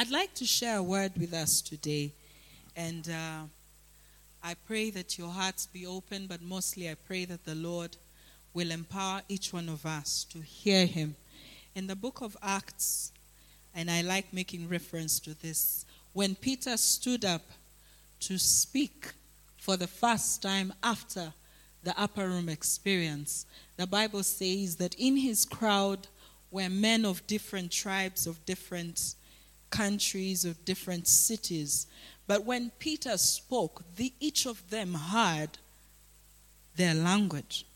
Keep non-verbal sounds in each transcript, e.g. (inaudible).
I'd like to share a word with us today. And uh, I pray that your hearts be open, but mostly I pray that the Lord will empower each one of us to hear Him. In the book of Acts, and I like making reference to this, when Peter stood up to speak for the first time after the upper room experience, the Bible says that in his crowd were men of different tribes, of different countries, of different cities. But when Peter spoke, the, each of them heard their language.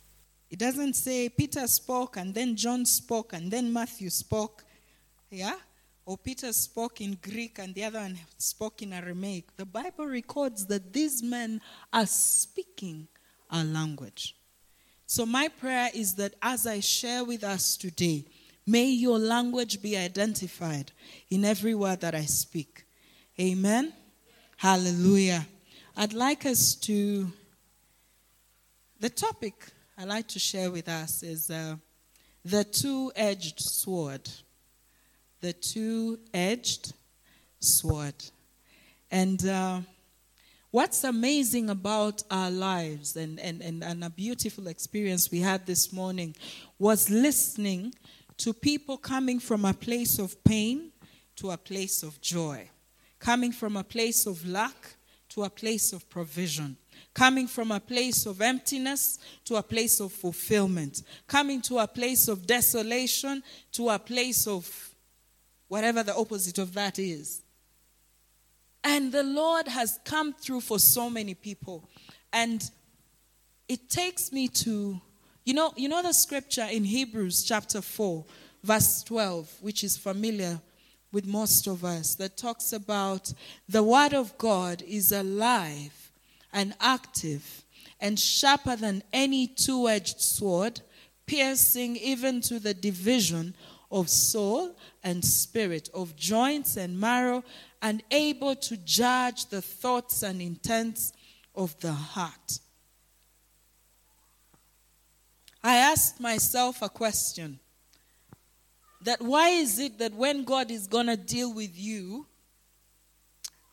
It doesn't say Peter spoke and then John spoke and then Matthew spoke. Yeah? Or Peter spoke in Greek and the other one spoke in Aramaic. The Bible records that these men are speaking our language. So, my prayer is that as I share with us today, may your language be identified in every word that I speak. Amen. Hallelujah. I'd like us to, the topic I'd like to share with us is uh, the two edged sword. The two edged sword. And uh, what's amazing about our lives and, and, and, and a beautiful experience we had this morning was listening to people coming from a place of pain to a place of joy, coming from a place of lack to a place of provision coming from a place of emptiness to a place of fulfillment, coming to a place of desolation to a place of whatever the opposite of that is. And the Lord has come through for so many people. And it takes me to, you know, you know the scripture in Hebrews chapter 4, verse 12, which is familiar with most of us, that talks about the word of God is alive and active and sharper than any two edged sword, piercing even to the division of soul and spirit, of joints and marrow, and able to judge the thoughts and intents of the heart. I asked myself a question that why is it that when God is going to deal with you,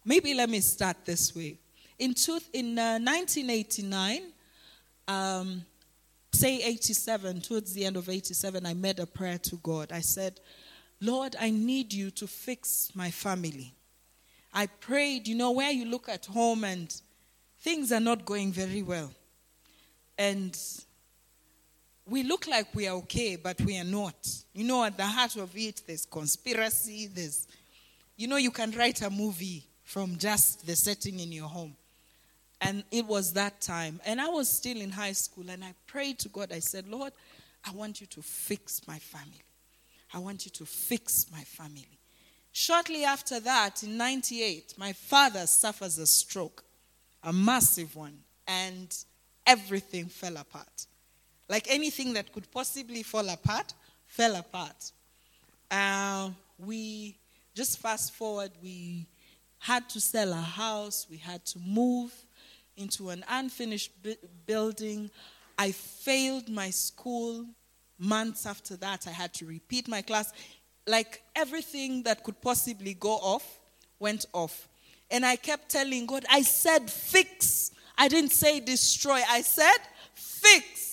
maybe let me start this way. In, two, in uh, 1989, um, say 87, towards the end of 87, I made a prayer to God. I said, Lord, I need you to fix my family. I prayed, you know, where you look at home and things are not going very well. And we look like we are okay, but we are not. You know, at the heart of it, there's conspiracy, there's, you know, you can write a movie from just the setting in your home. And it was that time. And I was still in high school. And I prayed to God. I said, Lord, I want you to fix my family. I want you to fix my family. Shortly after that, in 98, my father suffers a stroke, a massive one. And everything fell apart. Like anything that could possibly fall apart, fell apart. Uh, we just fast forward, we had to sell our house, we had to move into an unfinished building. I failed my school. Months after that, I had to repeat my class. Like everything that could possibly go off went off. And I kept telling God, I said fix. I didn't say destroy. I said fix.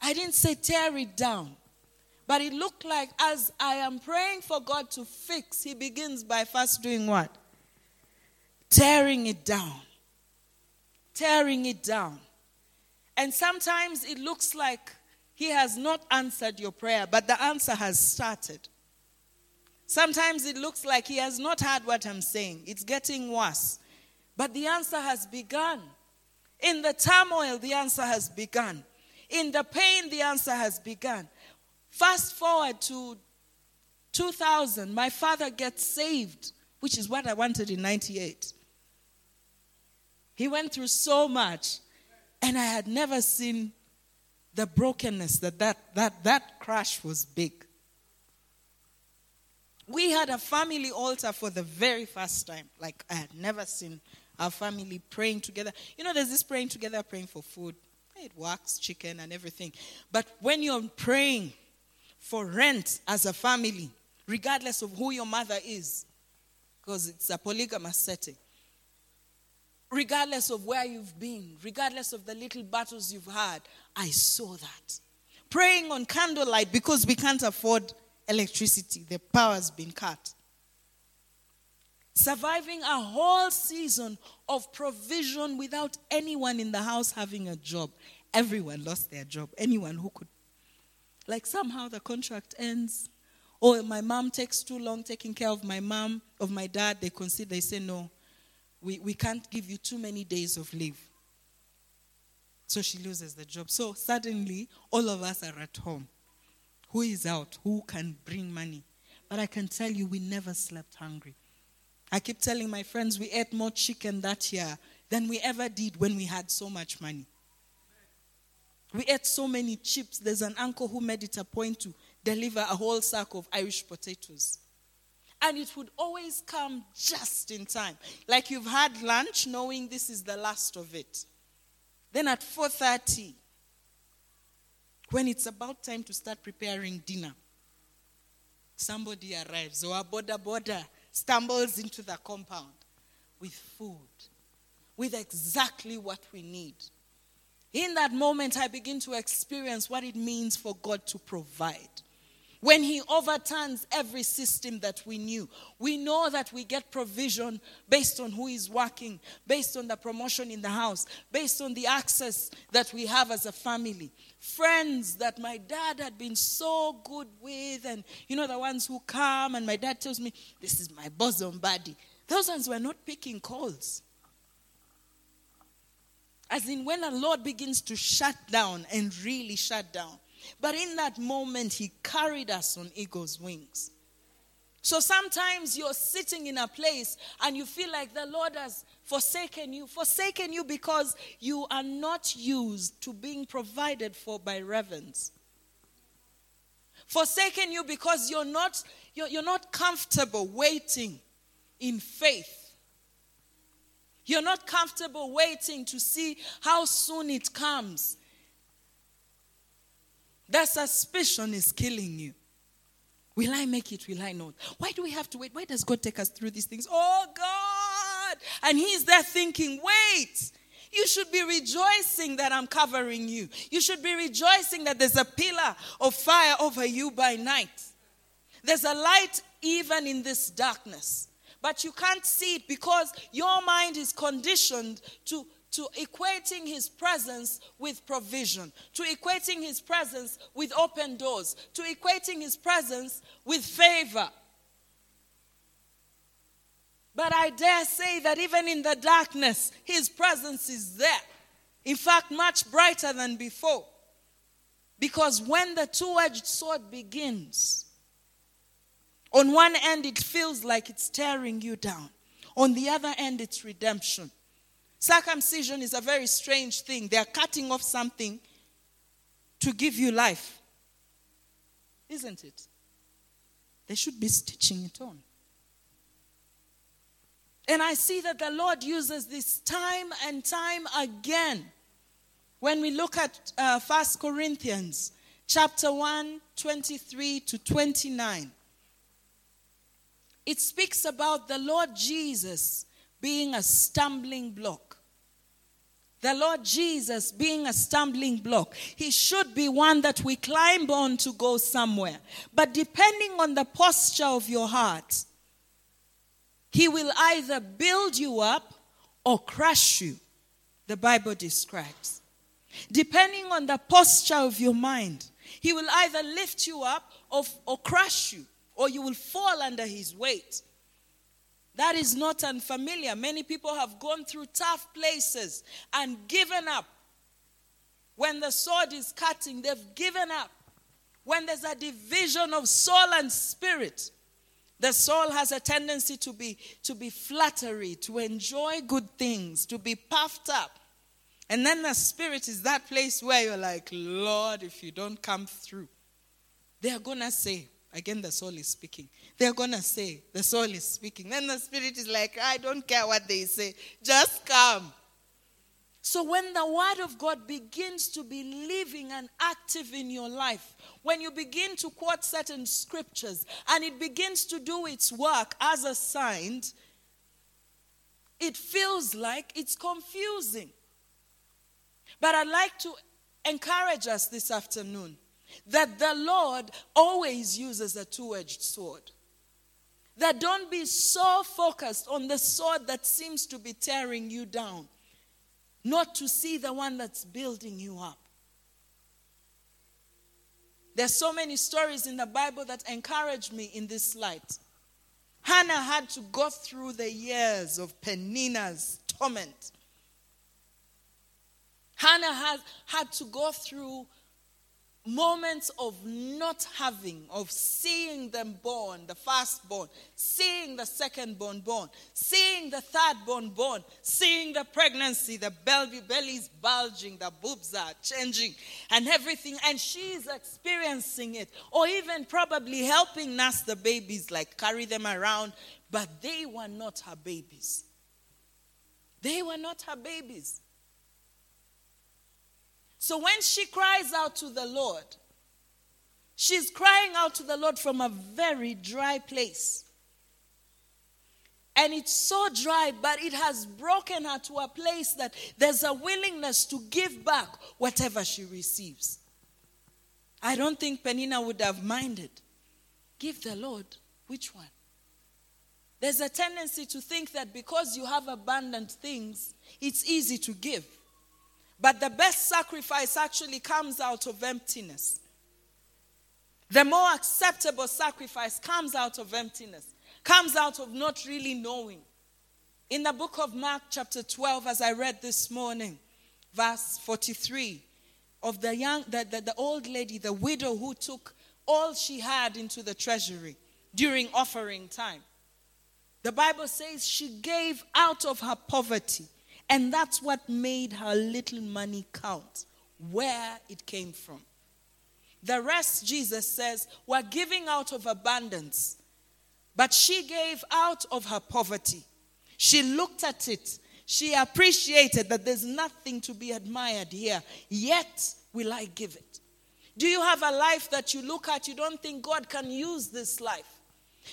I didn't say tear it down. But it looked like as I am praying for God to fix, He begins by first doing what? Tearing it down tearing it down. And sometimes it looks like he has not answered your prayer, but the answer has started. Sometimes it looks like he has not heard what I'm saying. It's getting worse. But the answer has begun. In the turmoil, the answer has begun. In the pain, the answer has begun. Fast forward to 2000, my father gets saved, which is what I wanted in 98. He went through so much. And I had never seen the brokenness that that, that, that crash was big. We had a family altar for the very first time. Like I had never seen our family praying together. You know, there's this praying together, praying for food. It works, chicken and everything. But when you're praying for rent as a family, regardless of who your mother is, because it's a polygamous setting. Regardless of where you've been, regardless of the little battles you've had, I saw that. Praying on candlelight because we can't afford electricity, the power's been cut. Surviving a whole season of provision without anyone in the house having a job. Everyone lost their job. Anyone who could. Like somehow the contract ends. Or my mom takes too long taking care of my mom, of my dad. They consider, they say, no, we, we can't give you too many days of leave. So she loses the job. So suddenly, all of us are at home. Who is out? Who can bring money? But I can tell you, we never slept hungry. I keep telling my friends we ate more chicken that year than we ever did when we had so much money. We ate so many chips. There's an uncle who made it a point to deliver a whole sack of Irish potatoes. And it would always come just in time. Like you've had lunch knowing this is the last of it. Then at 4:30 when it's about time to start preparing dinner, somebody arrives or a boda boda stumbles into the compound with food, with exactly what we need. In that moment, I begin to experience what it means for God to provide. When He overturns every system that we knew, we know that we get provision based on who is working, based on the promotion in the house, based on the access that we have as a family. Friends that my dad had been so good with, and you know, the ones who come, and my dad tells me, This is my bosom buddy. Those ones were not picking calls. As in, when the Lord begins to shut down and really shut down, but in that moment, He carried us on eagle's wings. So sometimes you're sitting in a place and you feel like the Lord has forsaken you. Forsaken you because you are not used to being provided for by ravens. Forsaken you because you're not, you're, you're not comfortable waiting in faith. You're not comfortable waiting to see how soon it comes. That suspicion is killing you. Will I make it? Will I not? Why do we have to wait? Why does God take us through these things? Oh, God. And He's there thinking, wait. You should be rejoicing that I'm covering you. You should be rejoicing that there's a pillar of fire over you by night. There's a light even in this darkness. But you can't see it because your mind is conditioned to to equating his presence with provision, to equating his presence with open doors, to equating his presence with favor. But I dare say that even in the darkness, his presence is there. In fact, much brighter than before. Because when the two edged sword begins, on one end it feels like it's tearing you down, on the other end, it's redemption. Circumcision is a very strange thing. They are cutting off something to give you life. Isn't it? They should be stitching it on. And I see that the Lord uses this time and time again. When we look at uh, 1 Corinthians chapter 1, 23 to 29, it speaks about the Lord Jesus being a stumbling block the Lord Jesus being a stumbling block, he should be one that we climb on to go somewhere. But depending on the posture of your heart, he will either build you up or crush you, the Bible describes. Depending on the posture of your mind, he will either lift you up or, or crush you, or you will fall under his weight. That is not unfamiliar. Many people have gone through tough places and given up. When the sword is cutting, they've given up. When there's a division of soul and spirit, the soul has a tendency to be, to be flattery, to enjoy good things, to be puffed up. And then the spirit is that place where you're like, Lord, if you don't come through, they're going to say, Again, the soul is speaking. They're going to say, the soul is speaking. Then the spirit is like, I don't care what they say. Just come. So, when the Word of God begins to be living and active in your life, when you begin to quote certain scriptures and it begins to do its work as assigned, it feels like it's confusing. But I'd like to encourage us this afternoon that the Lord always uses a two edged sword. That don't be so focused on the sword that seems to be tearing you down, not to see the one that's building you up. There's so many stories in the Bible that encourage me in this light. Hannah had to go through the years of Penina's torment. Hannah had, had to go through moments of not having, of seeing them born, the firstborn, seeing the secondborn born, born, seeing the thirdborn born, born, seeing the pregnancy, the belly, belly's bulging, the boobs are changing, and everything. And she's experiencing it, or even probably helping nurse the babies, like carry them around, but they were not her babies. They were not her babies. So when she cries out to the Lord, she's crying out to the Lord from a very dry place. And it's so dry, but it has broken her to a place that there's a willingness to give back whatever she receives. I don't think Penina would have minded. Give the Lord which one? There's a tendency to think that because you have abundant things, it's easy to give. But the best sacrifice actually comes out of emptiness. The more acceptable sacrifice comes out of emptiness, comes out of not really knowing. In the book of Mark, chapter 12, as I read this morning, verse 43, of the young, the, the, the old lady, the widow who took all she had into the treasury during offering time. The Bible says she gave out of her poverty and that's what made her little money count, where it came from. The rest, Jesus says, were giving out of abundance. But she gave out of her poverty. She looked at it. She appreciated that there's nothing to be admired here. Yet will I give it. Do you have a life that you look at, you don't think God can use this life?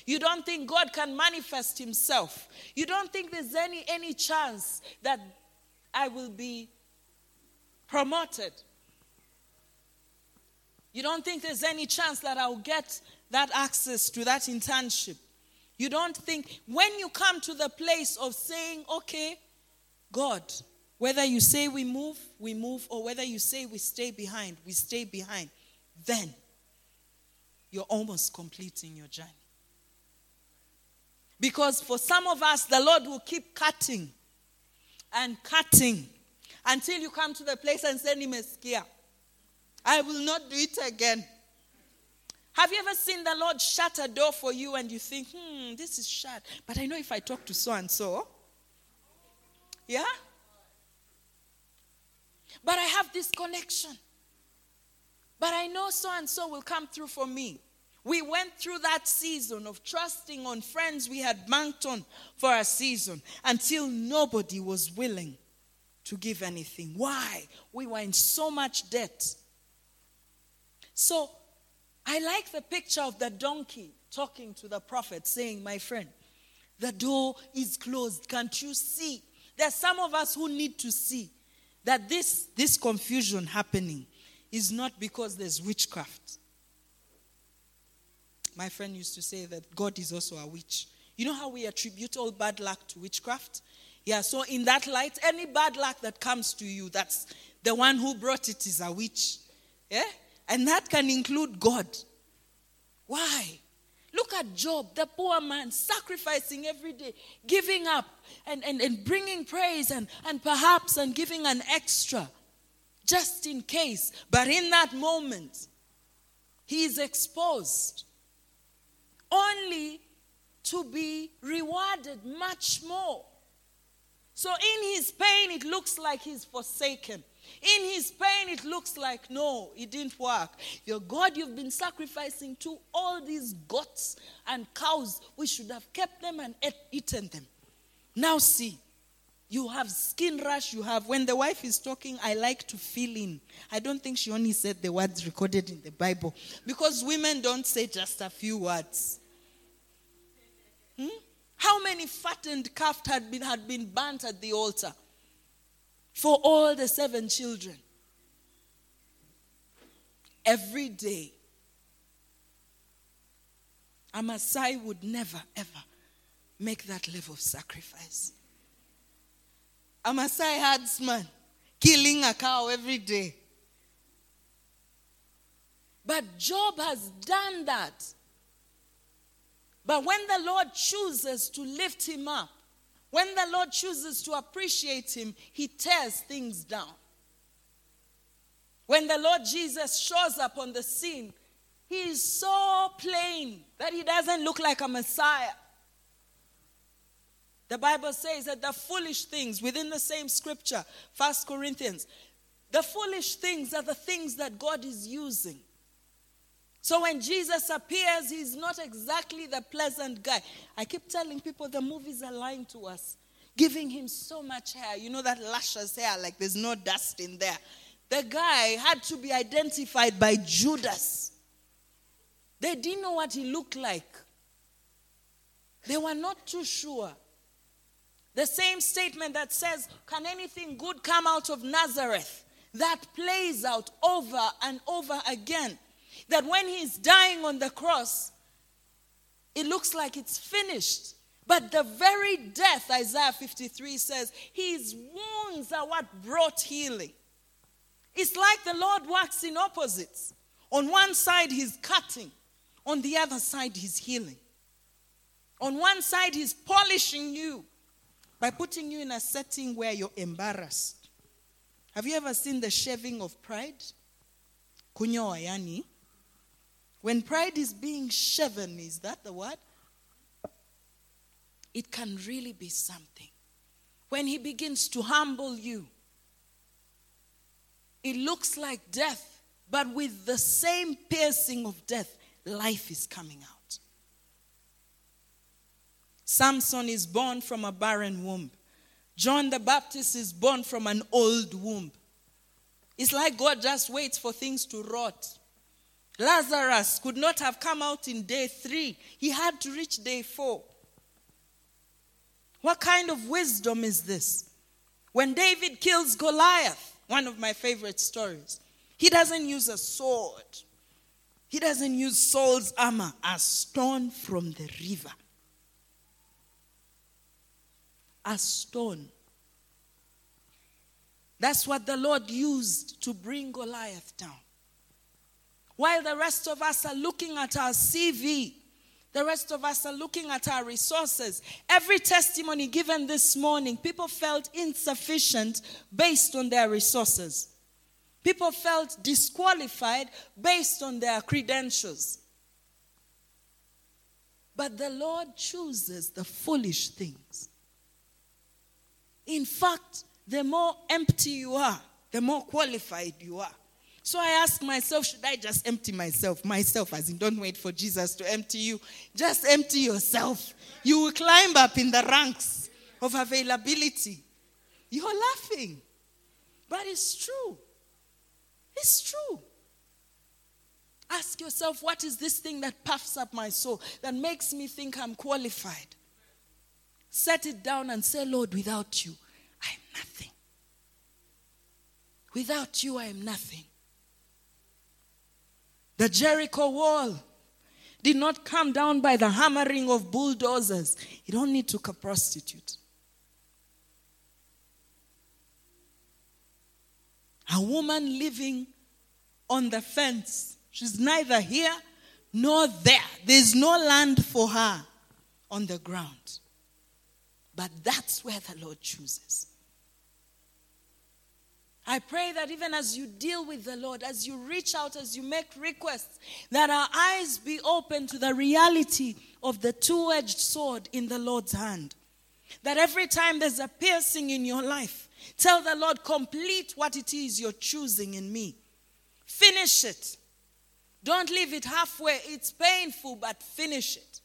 You don't think God can manifest himself. You don't think there's any any chance that I will be promoted. You don't think there's any chance that I'll get that access to that internship. You don't think when you come to the place of saying, okay, God, whether you say we move, we move, or whether you say we stay behind, we stay behind, then you're almost completing your journey. Because for some of us, the Lord will keep cutting and cutting until you come to the place and say, Nimesikia. I will not do it again. Have you ever seen the Lord shut a door for you and you think, hmm, this is shut, but I know if I talk to so and so, yeah? But I have this connection. But I know so and so will come through for me. We went through that season of trusting on friends we had banked on for a season until nobody was willing to give anything. Why? We were in so much debt. So I like the picture of the donkey talking to the prophet, saying, My friend, the door is closed. Can't you see? There are some of us who need to see that this, this confusion happening is not because there's witchcraft my friend used to say that God is also a witch. You know how we attribute all bad luck to witchcraft? Yeah, so in that light, any bad luck that comes to you, that's the one who brought it is a witch. Yeah? And that can include God. Why? Look at Job, the poor man, sacrificing every day, giving up and, and, and bringing praise and, and perhaps and giving an extra just in case. But in that moment, he is exposed only to be rewarded much more. So in his pain, it looks like he's forsaken. In his pain, it looks like, no, it didn't work. Your God, you've been sacrificing to all these goats and cows. We should have kept them and eaten them. Now see. You have skin rash, you have, when the wife is talking, I like to feel in. I don't think she only said the words recorded in the Bible. Because women don't say just a few words. Hmm? How many fattened calf had been, had been burnt at the altar for all the seven children? Every day. A Maasai would never, ever make that level of sacrifice. A Maasai herdsman killing a cow every day. But Job has done that. But when the Lord chooses to lift him up, when the Lord chooses to appreciate him, he tears things down. When the Lord Jesus shows up on the scene, he is so plain that he doesn't look like a Messiah. The Bible says that the foolish things within the same scripture, First Corinthians, the foolish things are the things that God is using. So when Jesus appears, he's not exactly the pleasant guy. I keep telling people the movies are lying to us, giving him so much hair. You know that luscious hair, like there's no dust in there. The guy had to be identified by Judas. They didn't know what he looked like, they were not too sure. The same statement that says, Can anything good come out of Nazareth? That plays out over and over again. That when he's dying on the cross, it looks like it's finished. But the very death, Isaiah 53 says, his wounds are what brought healing. It's like the Lord works in opposites. On one side, he's cutting, on the other side, he's healing. On one side, he's polishing you, by putting you in a setting where you're embarrassed. Have you ever seen the shaving of pride? Kunyoa yani. When pride is being shaven, is that the word? It can really be something. When he begins to humble you, it looks like death, but with the same piercing of death, life is coming out. Samson is born from a barren womb. John the Baptist is born from an old womb. It's like God just waits for things to rot. Lazarus could not have come out in day three, he had to reach day four. What kind of wisdom is this? When David kills Goliath, one of my favorite stories, he doesn't use a sword, he doesn't use Saul's armor, a stone from the river a stone. That's what the Lord used to bring Goliath down. While the rest of us are looking at our CV, the rest of us are looking at our resources. Every testimony given this morning, people felt insufficient based on their resources. People felt disqualified based on their credentials. But the Lord chooses the foolish things in fact, the more empty you are, the more qualified you are. So I ask myself, should I just empty myself? Myself, as in, don't wait for Jesus to empty you. Just empty yourself. You will climb up in the ranks of availability. You're laughing, but it's true. It's true. Ask yourself, what is this thing that puffs up my soul, that makes me think I'm qualified? Set it down and say, Lord, without you, I am nothing. Without you, I am nothing. The Jericho wall did not come down by the hammering of bulldozers, it only took a prostitute. A woman living on the fence. She's neither here nor there. There's no land for her on the ground. But that's where the Lord chooses. I pray that even as you deal with the Lord, as you reach out, as you make requests, that our eyes be open to the reality of the two edged sword in the Lord's hand. That every time there's a piercing in your life, tell the Lord, complete what it is you're choosing in me. Finish it. Don't leave it halfway. It's painful, but finish it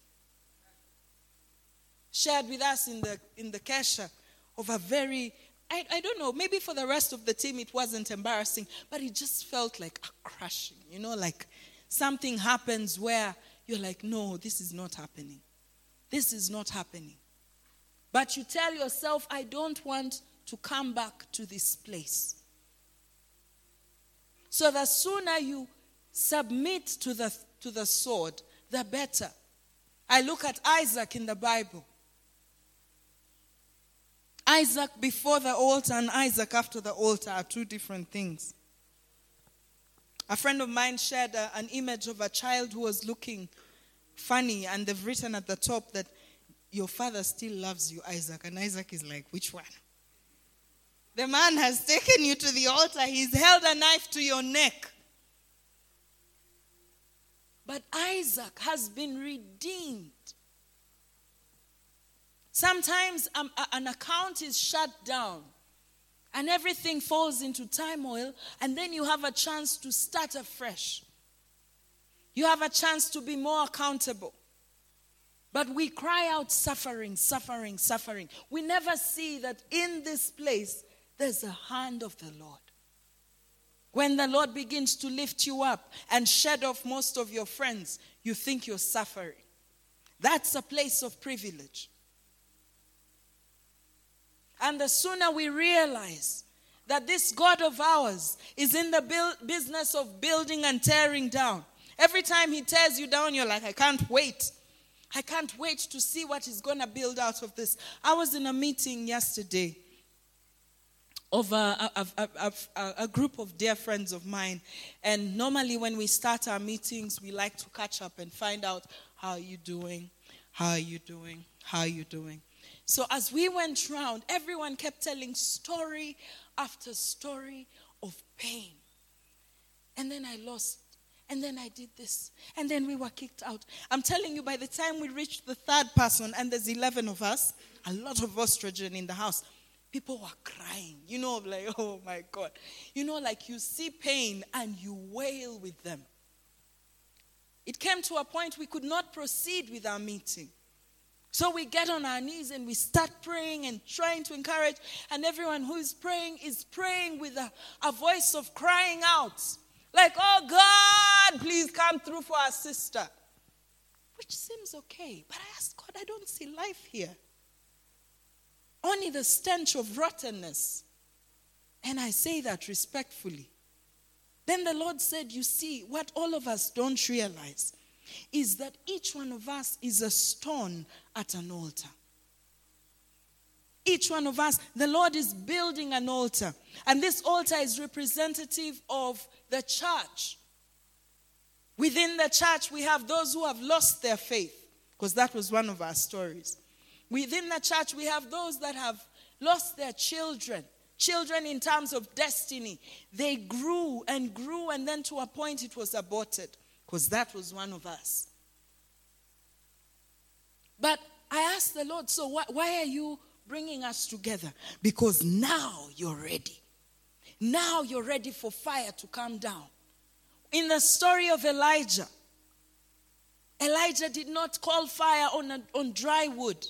shared with us in the, in the Kesha of a very, I, I don't know, maybe for the rest of the team it wasn't embarrassing, but it just felt like a crushing, you know, like something happens where you're like, no, this is not happening. This is not happening. But you tell yourself, I don't want to come back to this place. So the sooner you submit to the, to the sword, the better. I look at Isaac in the Bible. Isaac before the altar and Isaac after the altar are two different things. A friend of mine shared a, an image of a child who was looking funny, and they've written at the top that your father still loves you, Isaac. And Isaac is like, which one? The man has taken you to the altar, he's held a knife to your neck. But Isaac has been redeemed. Sometimes um, an account is shut down and everything falls into turmoil, and then you have a chance to start afresh. You have a chance to be more accountable. But we cry out suffering, suffering, suffering. We never see that in this place there's a hand of the Lord. When the Lord begins to lift you up and shed off most of your friends, you think you're suffering. That's a place of privilege. And the sooner we realize that this God of ours is in the build, business of building and tearing down, every time He tears you down, you're like, I can't wait. I can't wait to see what He's going to build out of this. I was in a meeting yesterday of a, a, a, a, group of dear friends of mine. And normally, when we start our meetings, we like to catch up and find out how are you doing? How are you doing? How are you doing? So as we went round, everyone kept telling story after story of pain. And then I lost. And then I did this. And then we were kicked out. I'm telling you, by the time we reached the third person, and there's 11 of us, a lot of estrogen in the house, people were crying. You know, (laughs) like, oh my God. You know, like you see pain and you wail with them. It came to a point we could not proceed with our meeting. So we get on our knees and we start praying and trying to encourage, and everyone who is praying is praying with a, a voice of crying out, like, Oh God, please come through for our sister. Which seems okay. But I ask God, I don't see life here. Only the stench of rottenness. And I say that respectfully. Then the Lord said, You see, what all of us don't realize is that each one of us is a stone at an altar. Each one of us, the Lord is building an altar. And this altar is representative of the church. Within the church, we have those who have lost their faith, because that was one of our stories. Within the church, we have those that have lost their children. Children, in terms of destiny, they grew and grew, and then to a point it was aborted because that was one of us. But I asked the Lord, so wh- why are you bringing us together? Because now you're ready. Now you're ready for fire to come down. In the story of Elijah, Elijah did not call fire on, a, on dry wood.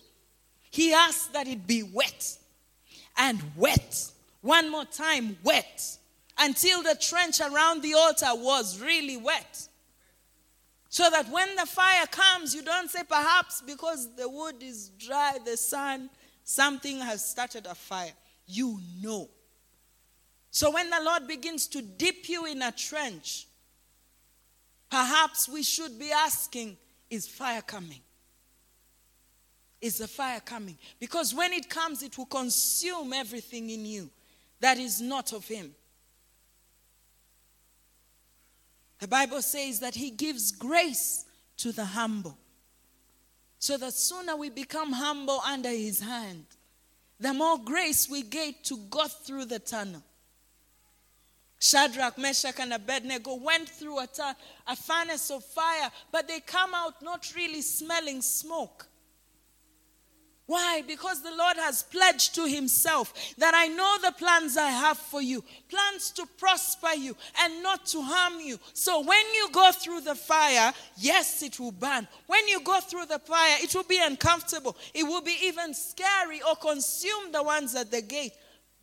He asked that it be wet and wet. One more time, wet. Until the trench around the altar was really wet. So that when the fire comes, you don't say, perhaps because the wood is dry, the sun, something has started a fire. You know. So when the Lord begins to dip you in a trench, perhaps we should be asking, is fire coming? Is the fire coming? Because when it comes, it will consume everything in you that is not of Him. The Bible says that He gives grace to the humble. So the sooner we become humble under His hand, the more grace we get to go through the tunnel. Shadrach, Meshach, and Abednego went through a, a furnace of fire, but they come out not really smelling smoke. Why? Because the Lord has pledged to Himself that I know the plans I have for you plans to prosper you and not to harm you. So when you go through the fire, yes, it will burn. When you go through the fire, it will be uncomfortable. It will be even scary or consume the ones at the gate.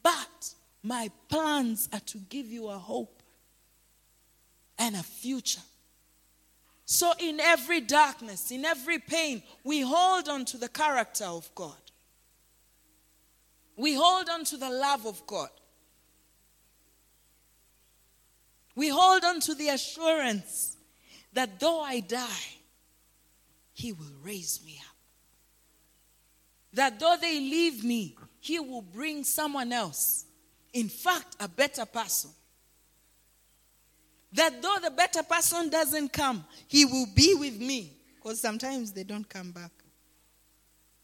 But my plans are to give you a hope and a future. So, in every darkness, in every pain, we hold on to the character of God. We hold on to the love of God. We hold on to the assurance that though I die, He will raise me up. That though they leave me, He will bring someone else. In fact, a better person. That though the better person doesn't come, he will be with me. Because sometimes they don't come back.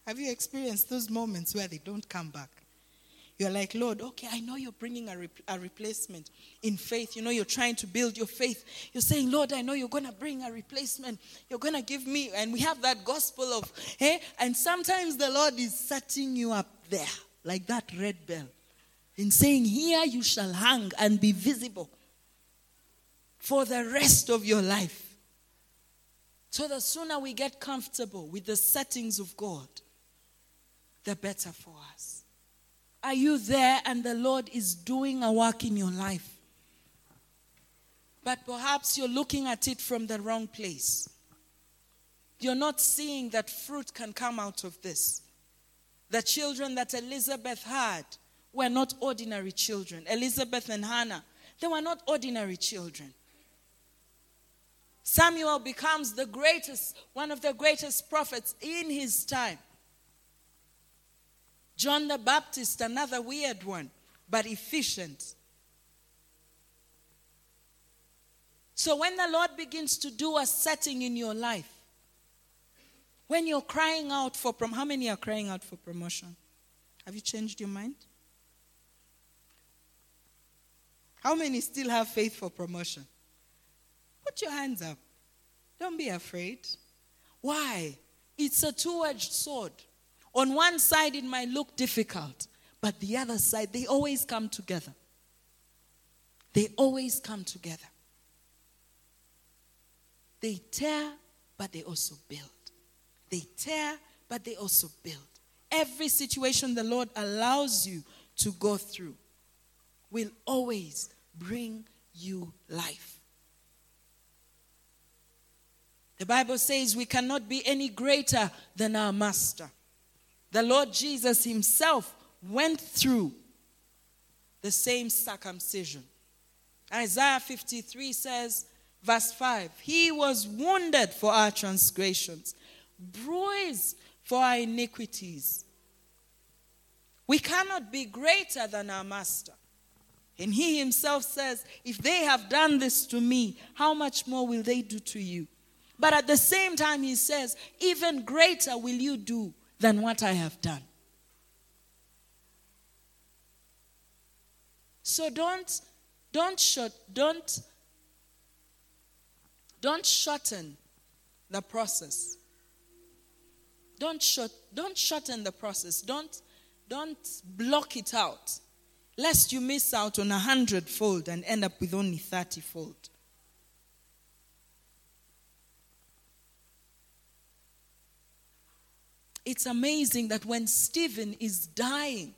Have you experienced those moments where they don't come back? You're like, Lord, okay, I know you're bringing a, a replacement in faith. You know, you're trying to build your faith. You're saying, Lord, I know you're going to bring a replacement. You're going to give me. And we have that gospel of, hey, and sometimes the Lord is setting you up there, like that red bell, in saying, Here you shall hang and be visible for the rest of your life. So the sooner we get comfortable with the settings of God, the better for us. Are you there and the Lord is doing a work in your life? But perhaps you're looking at it from the wrong place. You're not seeing that fruit can come out of this. The children that Elizabeth had were not ordinary children. Elizabeth and Hannah, they were not ordinary children. Samuel becomes the greatest, one of the greatest prophets in his time. John the Baptist, another weird one, but efficient. So when the Lord begins to do a setting in your life, when you're crying out for prom, how many are crying out for promotion? Have you changed your mind? How many still have faith for promotion? Put your hands up. Don't be afraid. Why? It's a two edged sword. On one side, it might look difficult, but the other side, they always come together. They always come together. They tear, but they also build. They tear, but they also build. Every situation the Lord allows you to go through will always bring you life. The Bible says we cannot be any greater than our Master. The Lord Jesus Himself went through the same circumcision. Isaiah 53 says, verse 5 He was wounded for our transgressions, bruised for our iniquities. We cannot be greater than our Master. And He Himself says, If they have done this to me, how much more will they do to you? But at the same time, he says, Even greater will you do than what I have done. So don't, don't short, don't, don't shorten the process. Don't short, don't shorten the process. Don't, don't block it out, lest you miss out on a hundredfold and end up with only thirtyfold. It's amazing that when Stephen is dying,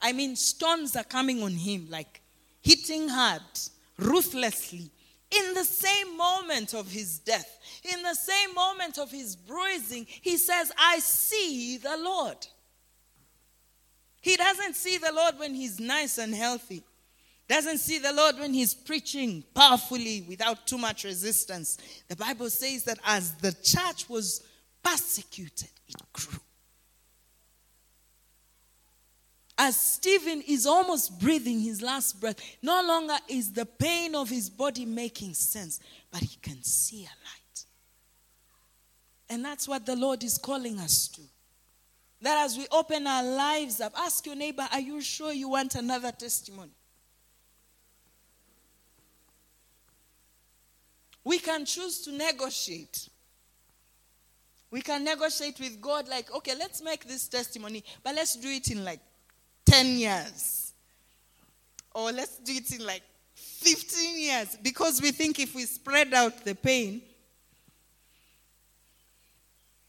I mean, stones are coming on him, like hitting hard, ruthlessly. In the same moment of his death, in the same moment of his bruising, he says, I see the Lord. He doesn't see the Lord when he's nice and healthy. Doesn't see the Lord when he's preaching powerfully without too much resistance. The Bible says that as the church was persecuted, it grew. As Stephen is almost breathing his last breath, no longer is the pain of his body making sense, but he can see a light. And that's what the Lord is calling us to. That as we open our lives up, ask your neighbor, Are you sure you want another testimony? We can choose to negotiate. We can negotiate with God, like, okay, let's make this testimony, but let's do it in like 10 years. Or let's do it in like 15 years. Because we think if we spread out the pain,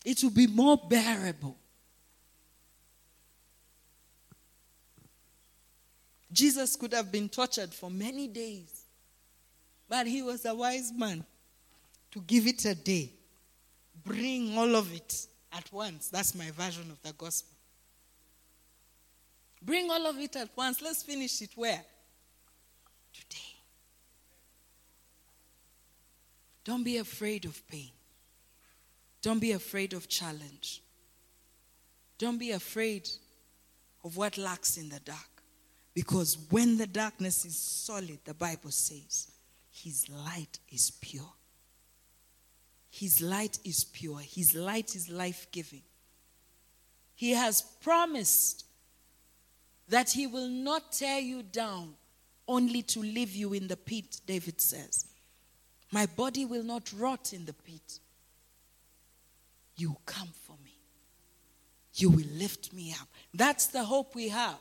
it will be more bearable. Jesus could have been tortured for many days, but he was a wise man to give it a day. Bring all of it at once. That's my version of the gospel. Bring all of it at once. Let's finish it where? Today. Don't be afraid of pain. Don't be afraid of challenge. Don't be afraid of what lacks in the dark. Because when the darkness is solid, the Bible says, His light is pure. His light is pure. His light is life giving. He has promised that He will not tear you down only to leave you in the pit, David says. My body will not rot in the pit. You come for me. You will lift me up. That's the hope we have.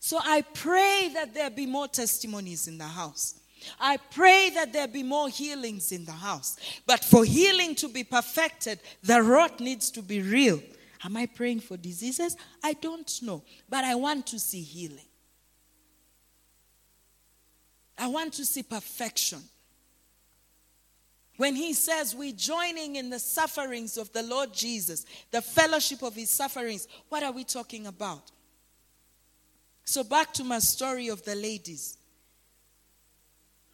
So I pray that there be more testimonies in the house. I pray that there be more healings in the house. But for healing to be perfected, the rot needs to be real. Am I praying for diseases? I don't know. But I want to see healing. I want to see perfection. When he says we're joining in the sufferings of the Lord Jesus, the fellowship of his sufferings, what are we talking about? So, back to my story of the ladies.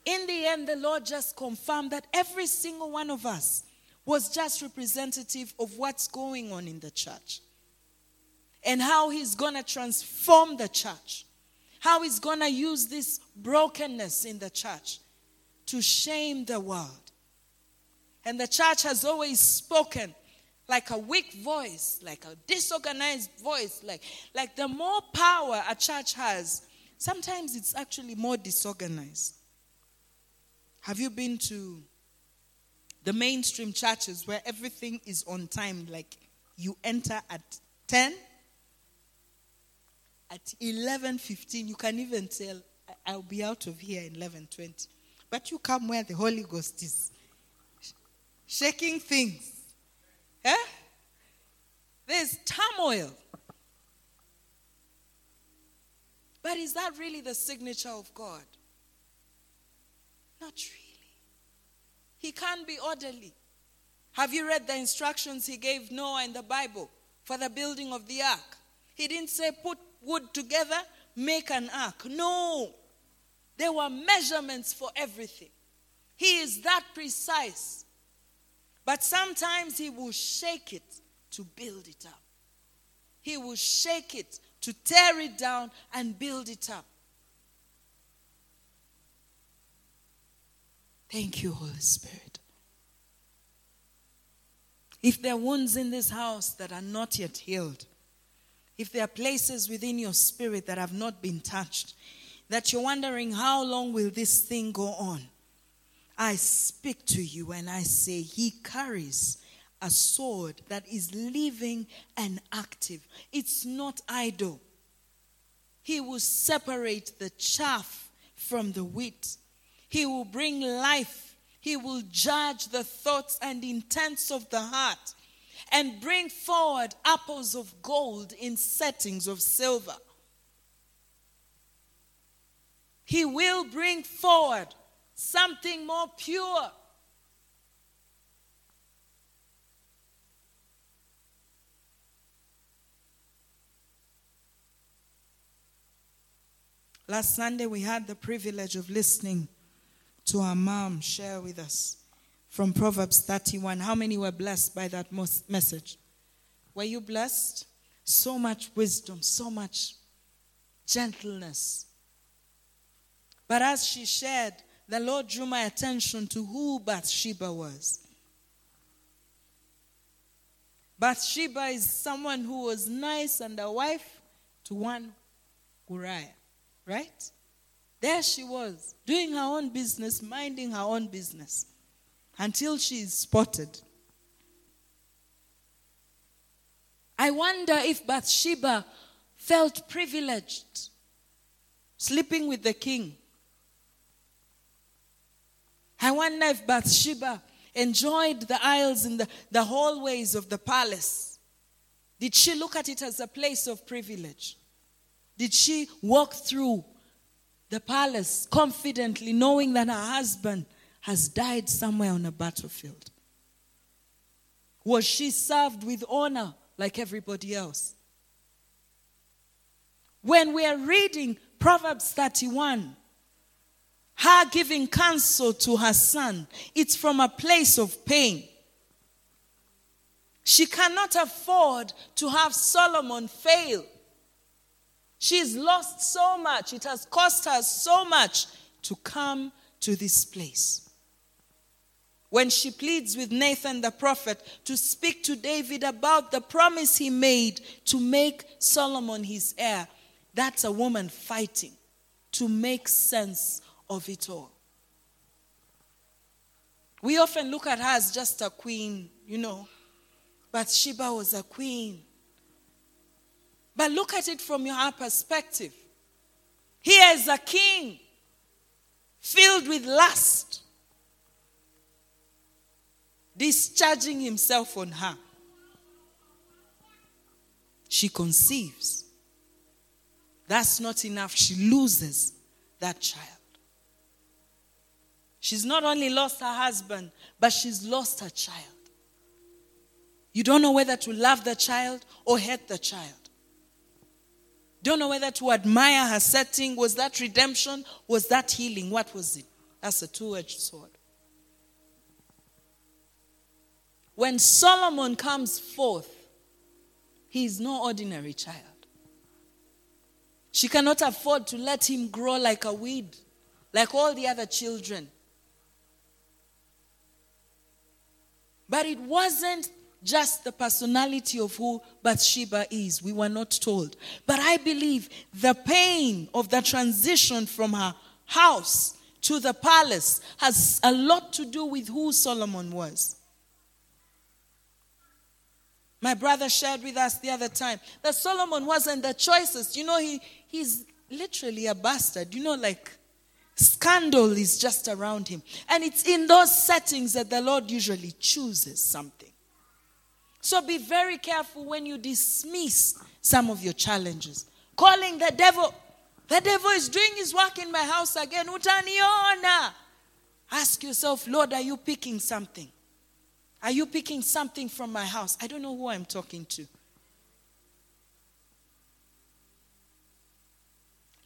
In the end, the Lord just confirmed that every single one of us was just representative of what's going on in the church and how He's going to transform the church, how He's going to use this brokenness in the church to shame the world. And the church has always spoken like a weak voice, like a disorganized voice, like, like the more power a church has, sometimes it's actually more disorganized. Have you been to the mainstream churches where everything is on time? Like you enter at 10, at 11:15, you can even tell I'll be out of here in 11:20. But you come where the Holy Ghost is shaking things. Eh? There's turmoil. But is that really the signature of God? Not really. He can't be orderly. Have you read the instructions he gave Noah in the Bible for the building of the ark? He didn't say put wood together, make an ark. No. There were measurements for everything. He is that precise. But sometimes he will shake it to build it up. He will shake it to tear it down and build it up. Thank you, Holy Spirit. If there are wounds in this house that are not yet healed, if there are places within your spirit that have not been touched, that you're wondering how long will this thing go on? I speak to you and I say, He carries a sword that is living and active. It's not idle. He will separate the chaff from the wheat. He will bring life. He will judge the thoughts and intents of the heart and bring forward apples of gold in settings of silver. He will bring forward something more pure. Last Sunday, we had the privilege of listening to our mom share with us from Proverbs 31. How many were blessed by that message? Were you blessed? So much wisdom, so much gentleness. But as she shared, the Lord drew my attention to who Bathsheba was. Bathsheba is someone who was nice and a wife to one Uriah, right? There she was, doing her own business, minding her own business, until she is spotted I wonder if Bathsheba felt privileged sleeping with the king. I wonder if Bathsheba enjoyed the aisles and the, the hallways of the palace. Did she look at it as a place of privilege? Did she walk through the palace confidently, knowing that her husband has died somewhere on a battlefield? Was she served with honor like everybody else? When we are reading Proverbs 31, her giving counsel to her son, it's from a place of pain. She cannot afford to have Solomon fail. She's lost so much. It has cost her so much to come to this place. When she pleads with Nathan the prophet to speak to David about the promise he made to make Solomon his heir, that's a woman fighting to make sense of it all. We often look at her as just a queen, you know. Bathsheba was a queen. But look at it from your perspective. Here is a king filled with lust, discharging himself on her. She conceives. That's not enough. She loses that child. She's not only lost her husband, but she's lost her child. You don't know whether to love the child or hate the child. Don't know whether to admire her setting. Was that redemption? Was that healing? What was it? That's a two edged sword. When Solomon comes forth, he is no ordinary child. She cannot afford to let him grow like a weed, like all the other children. But it wasn't just the personality of who Bathsheba is. We were not told. But I believe the pain of the transition from her house to the palace has a lot to do with who Solomon was. My brother shared with us the other time that Solomon wasn't the choicest. You know, he, he's literally a bastard. You know, like Scandal is just around him. And it's in those settings that the Lord usually chooses something. So be very careful when you dismiss some of your challenges. Calling the devil, the devil is doing his work in my house again. Utaniona. Ask yourself, Lord, are you picking something? Are you picking something from my house? I don't know who I'm talking to.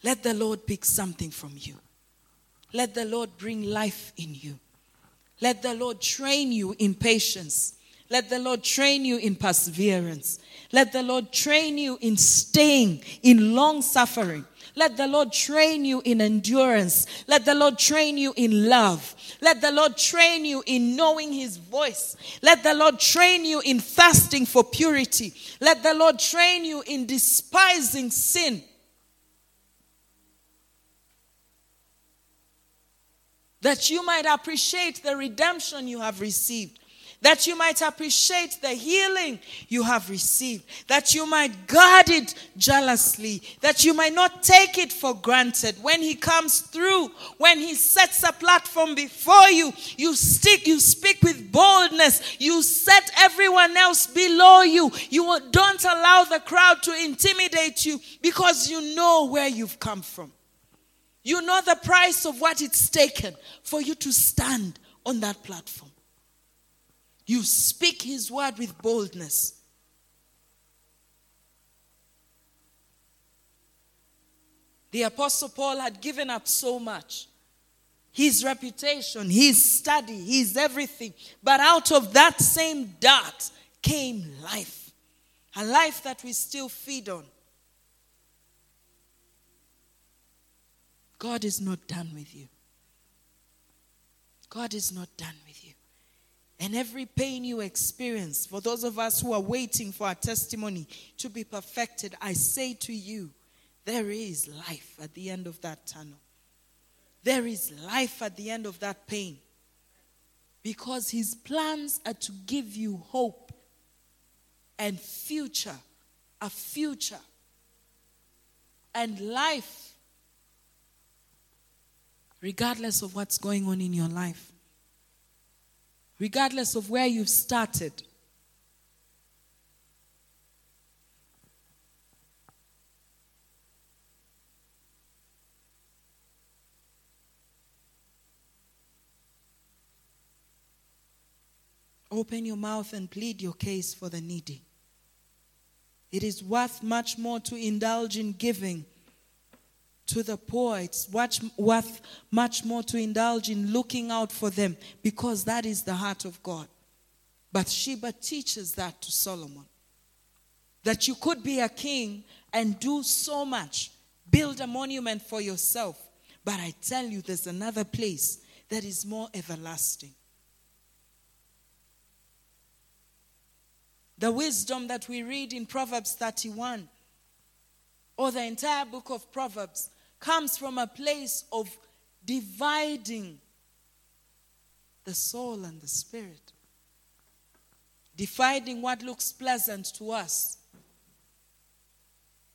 Let the Lord pick something from you. Let the Lord bring life in you. Let the Lord train you in patience. Let the Lord train you in perseverance. Let the Lord train you in staying in long suffering. Let the Lord train you in endurance. Let the Lord train you in love. Let the Lord train you in knowing His voice. Let the Lord train you in fasting for purity. Let the Lord train you in despising sin. that you might appreciate the redemption you have received, that you might appreciate the healing you have received, that you might guard it jealously, that you might not take it for granted. When He comes through, when He sets a platform before you, you stick, you speak with boldness, you set everyone else below you. You don't allow the crowd to intimidate you because you know where you've come from. You know the price of what it's taken for you to stand on that platform. You speak His word with boldness. The Apostle Paul had given up so much his reputation, his study, his everything. But out of that same dart came life, a life that we still feed on. God is not done with you. God is not done with you. And every pain you experience, for those of us who are waiting for our testimony to be perfected, I say to you, there is life at the end of that tunnel. There is life at the end of that pain. Because his plans are to give you hope and future, a future, and life, regardless of what's going on in your life, regardless of where you've started. Open your mouth and plead your case for the needy. It is worth much more to indulge in giving to the poor. It's worth much more to indulge in looking out for them because that is the heart of God. Bathsheba teaches that to Solomon. That you could be a king and do so much, build a monument for yourself. But I tell you, there's another place that is more everlasting. The wisdom that we read in Proverbs 31 or the entire book of Proverbs comes from a place of dividing the soul and the spirit, dividing what looks pleasant to us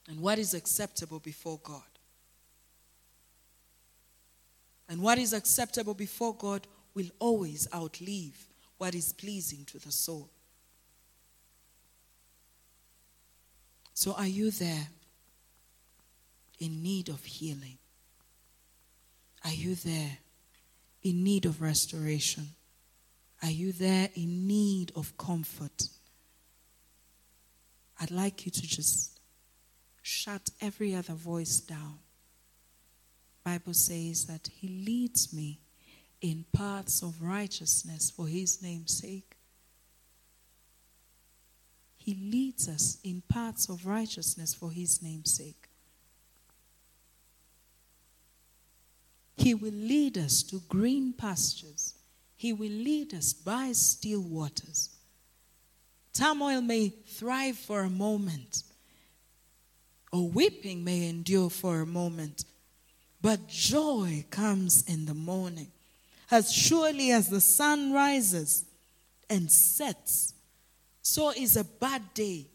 and what is acceptable before God. And what is acceptable before God will always outlive what is pleasing to the soul. So, are you there in need of healing? Are you there in need of restoration? Are you there in need of comfort? I'd like you to just shut every other voice down. Bible says that he leads me in paths of righteousness for his name's sake. He leads us in paths of righteousness for his name's sake. He will lead us to green pastures. He will lead us by still waters. Turmoil may thrive for a moment, or weeping may endure for a moment, but joy comes in the morning. As surely as the sun rises and sets, so is a bad day.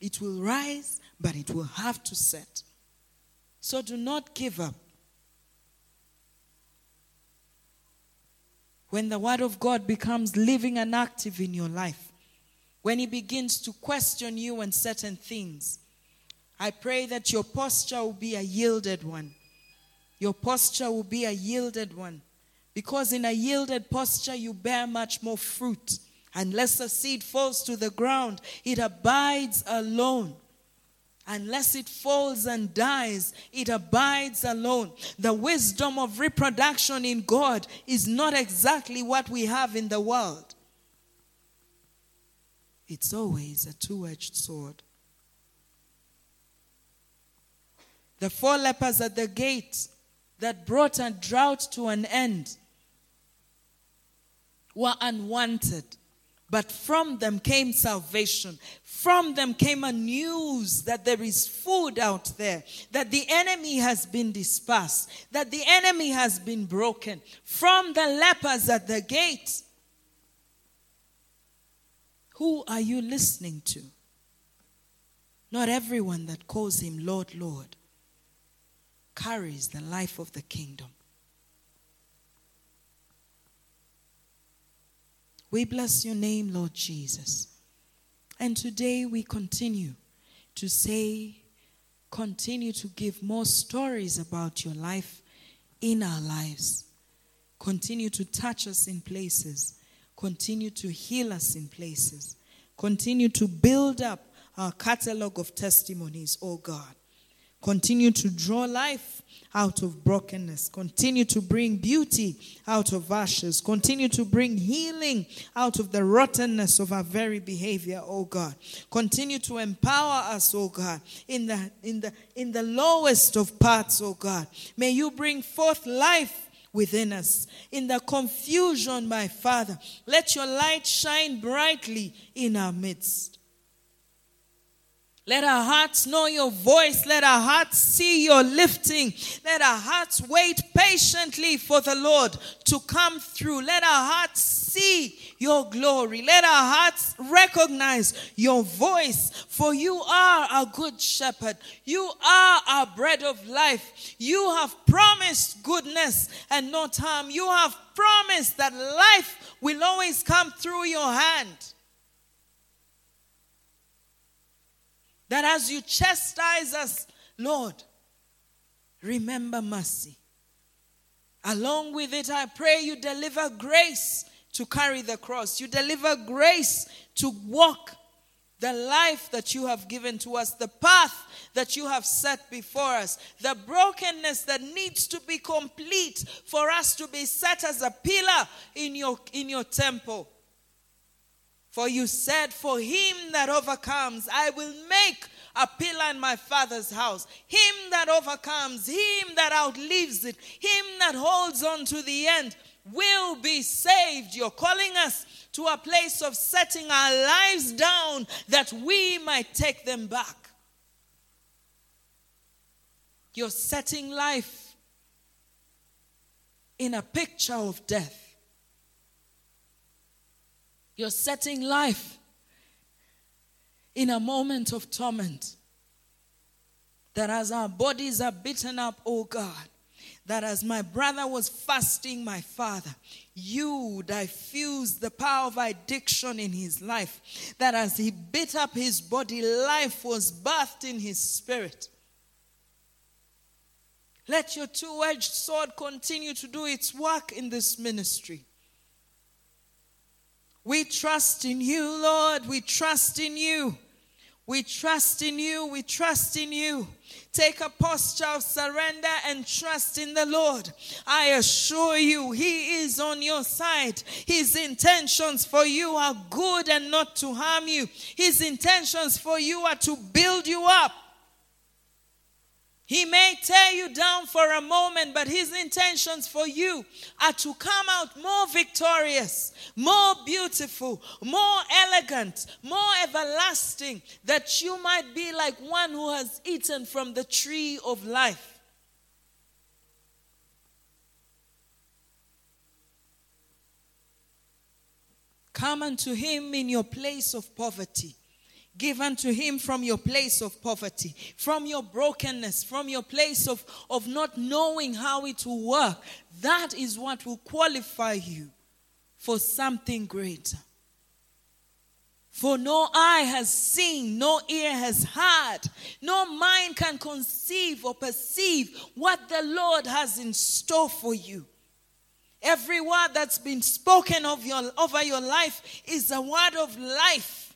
It will rise, but it will have to set. So do not give up. When the Word of God becomes living and active in your life, when He begins to question you on certain things, I pray that your posture will be a yielded one. Your posture will be a yielded one. Because in a yielded posture, you bear much more fruit. Unless the seed falls to the ground, it abides alone. Unless it falls and dies, it abides alone. The wisdom of reproduction in God is not exactly what we have in the world. It's always a two edged sword. The four lepers at the gate that brought a drought to an end were unwanted. But from them came salvation. From them came a news that there is food out there, that the enemy has been dispersed, that the enemy has been broken. From the lepers at the gate. Who are you listening to? Not everyone that calls him Lord, Lord carries the life of the kingdom. We bless your name, Lord Jesus. And today we continue to say, continue to give more stories about your life in our lives. Continue to touch us in places. Continue to heal us in places. Continue to build up our catalog of testimonies, oh God. Continue to draw life out of brokenness. Continue to bring beauty out of ashes. Continue to bring healing out of the rottenness of our very behavior, oh God. Continue to empower us, oh God, in the in the in the lowest of parts, oh God. May you bring forth life within us. In the confusion, my Father, let your light shine brightly in our midst. Let our hearts know your voice. Let our hearts see your lifting. Let our hearts wait patiently for the Lord to come through. Let our hearts see your glory. Let our hearts recognize your voice. For you are a good shepherd. You are our bread of life. You have promised goodness and not harm. You have promised that life will always come through your hand. That as you chastise us, Lord, remember mercy. Along with it, I pray you deliver grace to carry the cross. You deliver grace to walk the life that you have given to us, the path that you have set before us, the brokenness that needs to be complete for us to be set as a pillar in your, in your temple. For you said, For him that overcomes, I will make a pillar in my father's house. Him that overcomes, him that outlives it, him that holds on to the end will be saved. You're calling us to a place of setting our lives down that we might take them back. You're setting life in a picture of death. You're setting life in a moment of torment. That as our bodies are beaten up, oh God, that as my brother was fasting, my father, you diffused the power of addiction in his life. That as he beat up his body, life was birthed in his spirit. Let your two edged sword continue to do its work in this ministry. We trust in you, Lord. We trust in you. We trust in you. We trust in you. Take a posture of surrender and trust in the Lord. I assure you, He is on your side. His intentions for you are good and not to harm you. His intentions for you are to build you up. He may tear you down for a moment, but his intentions for you are to come out more victorious, more beautiful, more elegant, more everlasting, that you might be like one who has eaten from the tree of life. Come unto him in your place of poverty. Give to him from your place of poverty, from your brokenness, from your place of, of not knowing how it will work. That is what will qualify you for something greater. For no eye has seen, no ear has heard, no mind can conceive or perceive what the Lord has in store for you. Every word that's been spoken of your, over your life is a word of life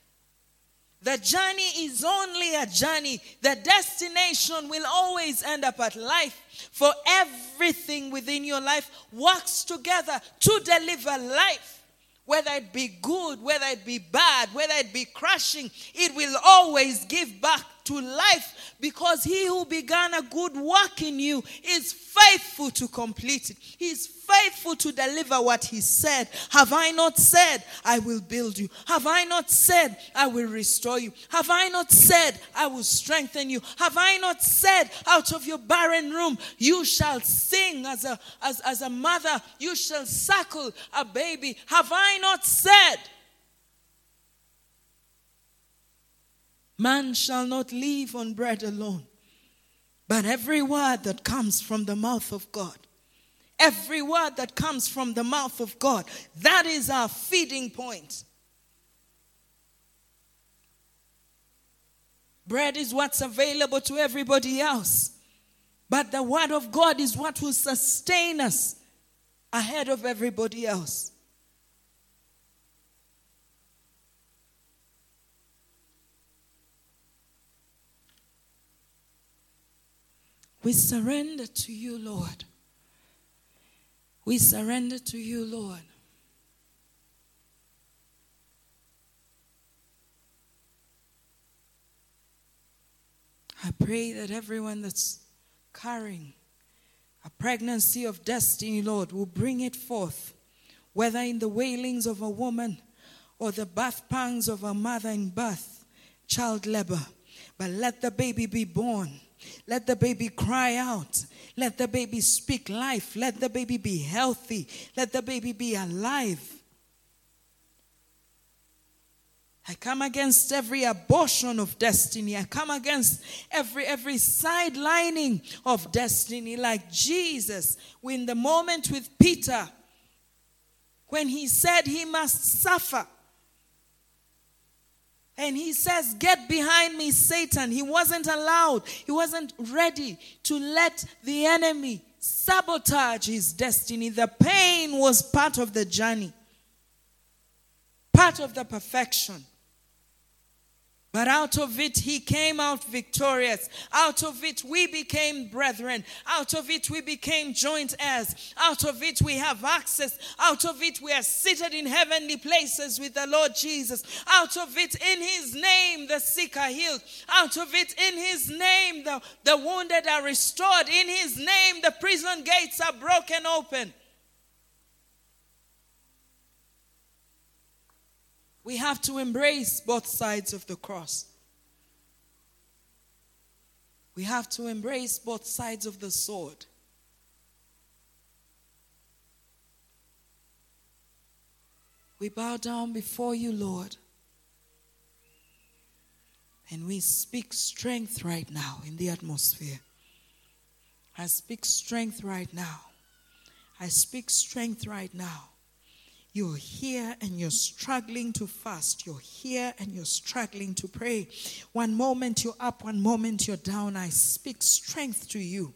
the journey is only a journey. The destination will always end up at life. For everything within your life works together to deliver life. Whether it be good, whether it be bad, whether it be crushing, it will always give back to life because he who began a good work in you is faithful to complete it. He is faithful to deliver what he said. Have I not said, I will build you? Have I not said, I will restore you? Have I not said, I will strengthen you? Have I not said, out of your barren room, you shall sing as a, as, as a mother, you shall suckle a baby? Have I not said, Man shall not live on bread alone, but every word that comes from the mouth of God. Every word that comes from the mouth of God. That is our feeding point. Bread is what's available to everybody else. But the word of God is what will sustain us ahead of everybody else. We surrender to you, Lord. We surrender to you, Lord. I pray that everyone that's carrying a pregnancy of destiny, Lord, will bring it forth, whether in the wailings of a woman or the birth pangs of a mother in birth, child labor. But let the baby be born. Let the baby cry out. Let the baby speak life. Let the baby be healthy. Let the baby be alive. I come against every abortion of destiny. I come against every every sidelining of destiny like Jesus in the moment with Peter when he said he must suffer. And he says, Get behind me, Satan. He wasn't allowed, he wasn't ready to let the enemy sabotage his destiny. The pain was part of the journey, part of the perfection. But out of it, he came out victorious. Out of it, we became brethren. Out of it, we became joint heirs. Out of it, we have access. Out of it, we are seated in heavenly places with the Lord Jesus. Out of it, in his name, the sick are healed. Out of it, in his name, the, the wounded are restored. In his name, the prison gates are broken open. We have to embrace both sides of the cross. We have to embrace both sides of the sword. We bow down before you, Lord. And we speak strength right now in the atmosphere. I speak strength right now. I speak strength right now. You're here and you're struggling to fast. You're here and you're struggling to pray. One moment you're up, one moment you're down. I speak strength to you.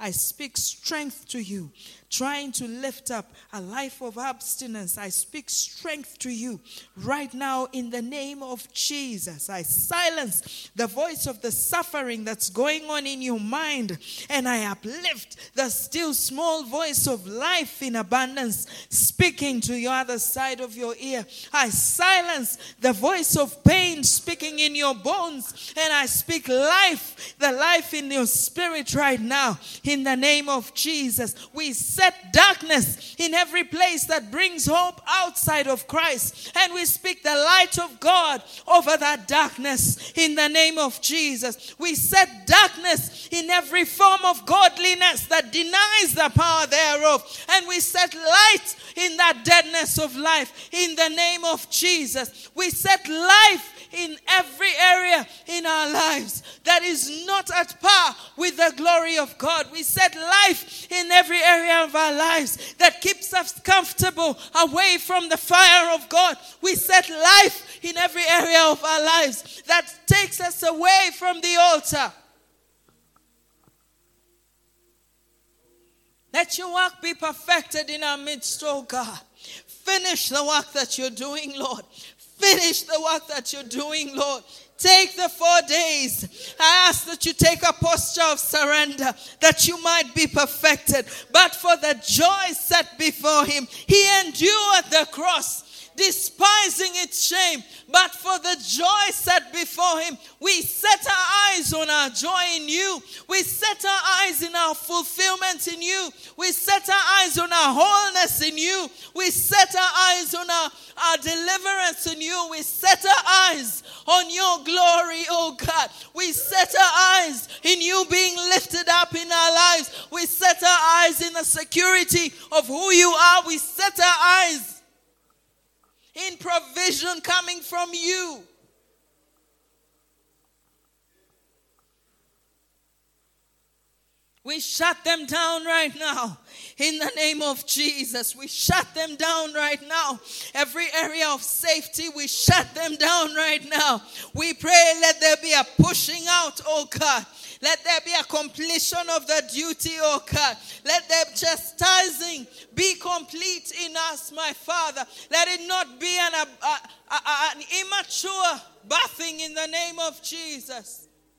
I speak strength to you trying to lift up a life of abstinence, I speak strength to you right now in the name of Jesus. I silence the voice of the suffering that's going on in your mind and I uplift the still small voice of life in abundance speaking to your other side of your ear. I silence the voice of pain speaking in your bones and I speak life, the life in your spirit right now in the name of Jesus. We set darkness in every place that brings hope outside of Christ. And we speak the light of God over that darkness in the name of Jesus. We set darkness in every form of godliness that denies the power thereof. And we set light in that deadness of life in the name of Jesus. We set life in every area in our lives that is not at par with the glory of God. We set life in every area of our lives that keeps us comfortable away from the fire of God. We set life in every area of our lives that takes us away from the altar. Let your work be perfected in our midst, oh God. Finish the work that you're doing, Lord. Finish the work that you're doing, Lord. Take the four days. I ask that you take a posture of surrender that you might be perfected. But for the joy set before him, he endured the cross despising its shame, but for the joy set before him, we set our eyes on our joy in you. We set our eyes in our fulfillment in you. We set our eyes on our wholeness in you. We set our eyes on our, our deliverance in you. We set our eyes on your glory, oh God. We set our eyes in you being lifted up in our lives. We set our eyes in the security of who you are. We set our eyes in provision coming from you. We shut them down right now in the name of Jesus. We shut them down right now. Every area of safety, we shut them down right now. We pray, let there be a pushing out, oh God. Let there be a completion of the duty, oh God. Let the chastising be complete in us, my Father. Let it not be an, a, a, a, an immature birthing in the name of Jesus.